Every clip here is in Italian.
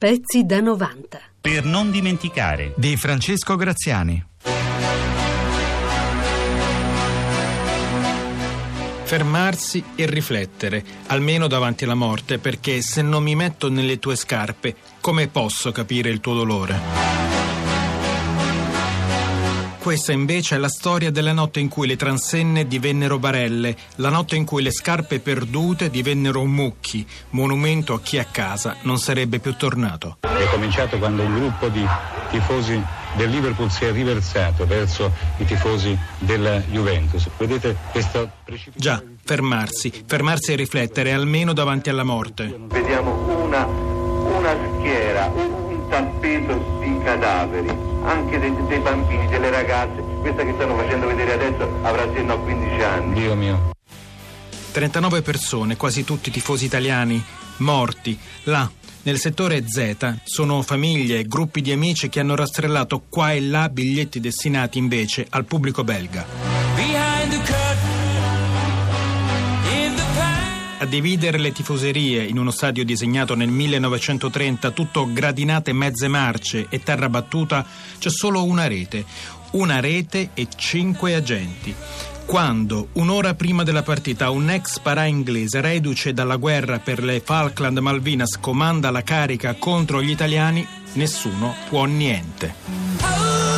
Pezzi da 90. Per non dimenticare. di Francesco Graziani. Fermarsi e riflettere, almeno davanti alla morte, perché se non mi metto nelle tue scarpe, come posso capire il tuo dolore? Questa invece è la storia della notte in cui le transenne divennero barelle, la notte in cui le scarpe perdute divennero mucchi, monumento a chi a casa non sarebbe più tornato. È cominciato quando un gruppo di tifosi del Liverpool si è riversato verso i tifosi della Juventus. Vedete questa Già, fermarsi, fermarsi e riflettere, almeno davanti alla morte. Vediamo una, una schiera, un tappeto di cadaveri, anche dei, dei bambini, delle ragazze. Questa che stanno facendo vedere adesso avrà sino a 15 anni. Dio mio. 39 persone, quasi tutti tifosi italiani, morti, là, nel settore Z, sono famiglie e gruppi di amici che hanno rastrellato qua e là biglietti destinati invece al pubblico belga. A dividere le tifoserie in uno stadio disegnato nel 1930, tutto gradinate mezze marce e terra battuta, c'è solo una rete. Una rete e cinque agenti. Quando, un'ora prima della partita, un ex parà inglese, reduce dalla guerra per le Falkland Malvinas, comanda la carica contro gli italiani, nessuno può niente.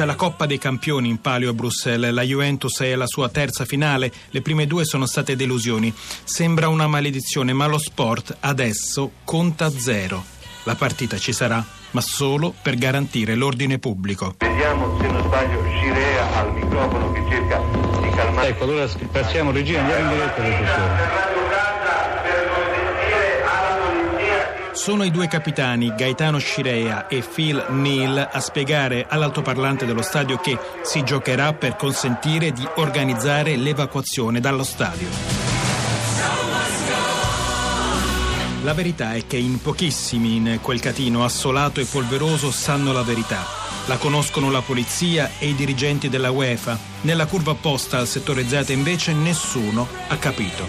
C'è la Coppa dei Campioni in palio a Bruxelles. La Juventus è alla sua terza finale. Le prime due sono state delusioni. Sembra una maledizione, ma lo sport adesso conta zero. La partita ci sarà, ma solo per garantire l'ordine pubblico. Vediamo se non sbaglio Scirea al microfono che cerca di calmare. Ecco, allora passiamo regia, andiamo in diretta registrazione. Sono i due capitani, Gaetano Scirea e Phil Neal, a spiegare all'altoparlante dello stadio che si giocherà per consentire di organizzare l'evacuazione dallo stadio. La verità è che in pochissimi in quel catino assolato e polveroso sanno la verità. La conoscono la polizia e i dirigenti della UEFA. Nella curva opposta al settore Z invece nessuno ha capito.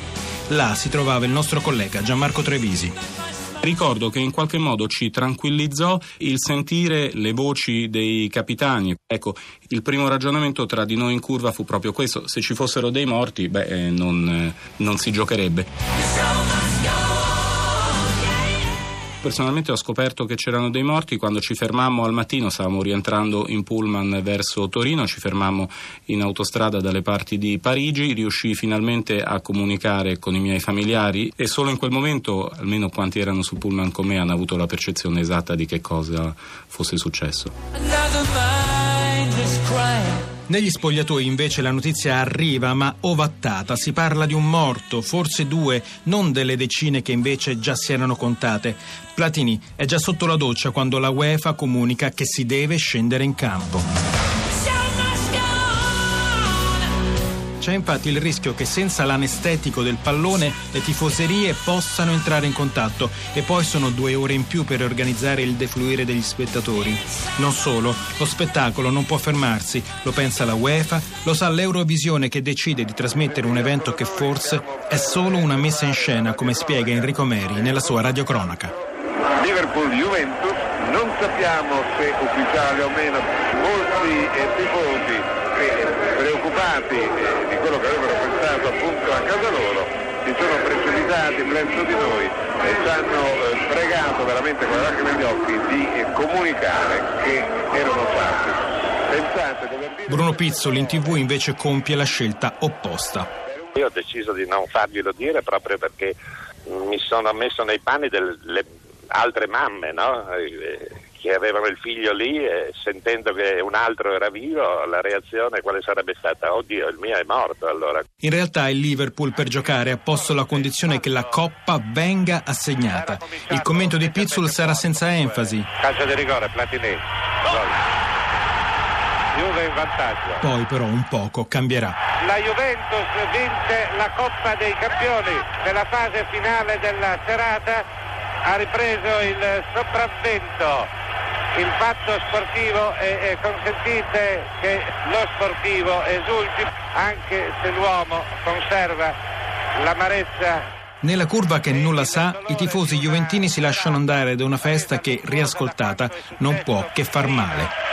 Là si trovava il nostro collega Gianmarco Trevisi. Ricordo che in qualche modo ci tranquillizzò il sentire le voci dei capitani. Ecco, il primo ragionamento tra di noi in curva fu proprio questo: se ci fossero dei morti, beh, eh, non, eh, non si giocherebbe. Personalmente ho scoperto che c'erano dei morti quando ci fermammo al mattino, stavamo rientrando in pullman verso Torino, ci fermammo in autostrada dalle parti di Parigi, riuscii finalmente a comunicare con i miei familiari e solo in quel momento, almeno quanti erano sul pullman con me, hanno avuto la percezione esatta di che cosa fosse successo. Negli spogliatoi invece la notizia arriva ma ovattata, si parla di un morto, forse due, non delle decine che invece già si erano contate. Platini è già sotto la doccia quando la UEFA comunica che si deve scendere in campo. C'è infatti il rischio che senza l'anestetico del pallone le tifoserie possano entrare in contatto e poi sono due ore in più per organizzare il defluire degli spettatori. Non solo, lo spettacolo non può fermarsi, lo pensa la UEFA, lo sa l'Eurovisione che decide di trasmettere un evento che forse è solo una messa in scena, come spiega Enrico Meri nella sua radiocronaca. Liverpool-Juventus, non sappiamo se ufficiale o meno, molti eh, tifosi eh, preoccupati eh, di quello che avevano pensato appunto a casa loro si sono precipitati presso di noi e ci hanno eh, pregato veramente con le lacrime negli occhi di eh, comunicare che erano fatti. Pensate, dire... Bruno Pizzoli in tv invece compie la scelta opposta. Io ho deciso di non farglielo dire proprio perché mi sono messo nei panni delle altre mamme, no? Che avevano il figlio lì e sentendo che un altro era vivo, la reazione quale sarebbe stata? Oddio, il mio è morto allora. In realtà il Liverpool per giocare ha posto la condizione che la Coppa venga assegnata. Il commento di Pizzul sarà senza enfasi. Calcio di rigore, Platini. Juve in vantaggio. Poi però un poco cambierà. La Juventus vince la Coppa dei Campioni nella fase finale della serata, ha ripreso il sopravvento. Il fatto sportivo e, e consentite che lo sportivo esulti anche se l'uomo conserva l'amarezza Nella curva che nulla sa, i tifosi juventini si lasciano andare da una festa che, riascoltata, non può che far male.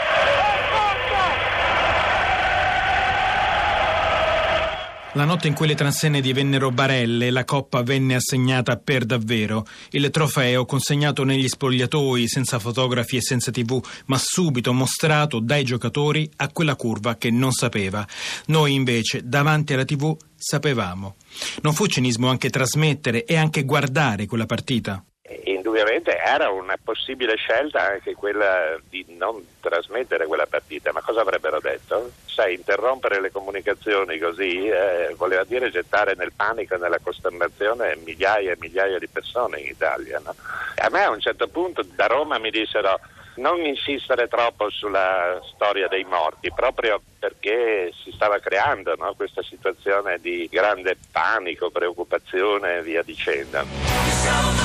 La notte in cui le transenne divennero barelle, la coppa venne assegnata per davvero. Il trofeo consegnato negli spogliatoi, senza fotografi e senza tv, ma subito mostrato dai giocatori a quella curva che non sapeva. Noi invece, davanti alla tv, sapevamo. Non fu cinismo anche trasmettere e anche guardare quella partita? Indubbiamente era una possibile scelta anche quella di non trasmettere quella partita, ma cosa avrebbero detto? Sai, interrompere le comunicazioni così eh, voleva dire gettare nel panico e nella costernazione migliaia e migliaia di persone in Italia. No? A me a un certo punto da Roma mi dissero non insistere troppo sulla storia dei morti, proprio perché si stava creando no? questa situazione di grande panico, preoccupazione e via dicendo.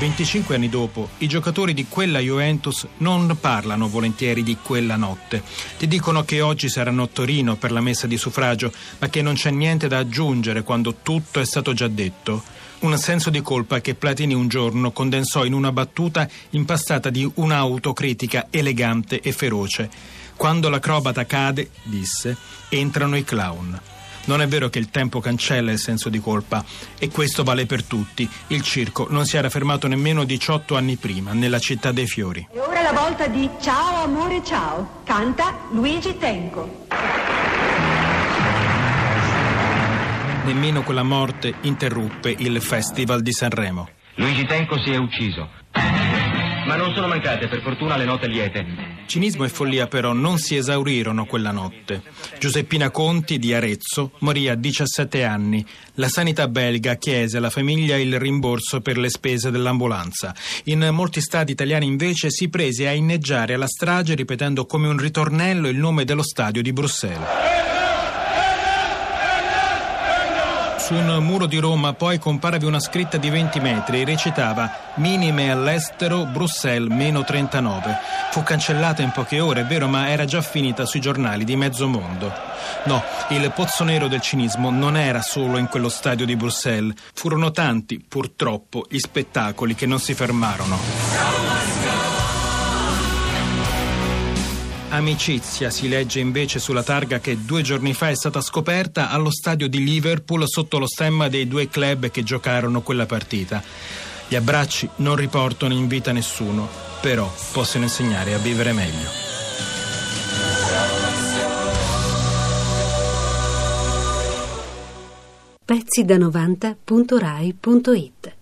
25 anni dopo, i giocatori di quella Juventus non parlano volentieri di quella notte. Ti dicono che oggi saranno a Torino per la messa di suffragio, ma che non c'è niente da aggiungere quando tutto è stato già detto. Un senso di colpa che Platini un giorno condensò in una battuta impastata di un'autocritica elegante e feroce. Quando l'acrobata cade, disse, entrano i clown. Non è vero che il tempo cancella il senso di colpa e questo vale per tutti. Il circo non si era fermato nemmeno 18 anni prima, nella città dei fiori. E ora la volta di Ciao amore ciao. Canta Luigi Tenco. Nemmeno quella morte interruppe il Festival di Sanremo. Luigi Tenco si è ucciso. Ma non sono mancate, per fortuna, le note liete. Cinismo e follia però non si esaurirono quella notte. Giuseppina Conti di Arezzo morì a 17 anni. La sanità belga chiese alla famiglia il rimborso per le spese dell'ambulanza. In molti stati italiani invece si prese a inneggiare alla strage ripetendo come un ritornello il nome dello stadio di Bruxelles. Su un muro di Roma poi comparavi una scritta di 20 metri e recitava Minime all'estero, Bruxelles meno 39. Fu cancellata in poche ore, è vero, ma era già finita sui giornali di mezzo mondo. No, il pozzo nero del cinismo non era solo in quello stadio di Bruxelles. Furono tanti, purtroppo, gli spettacoli che non si fermarono. Amicizia si legge invece sulla targa che due giorni fa è stata scoperta allo stadio di Liverpool sotto lo stemma dei due club che giocarono quella partita. Gli abbracci non riportano in vita nessuno, però possono insegnare a vivere meglio. Pezzi da 90.rai.it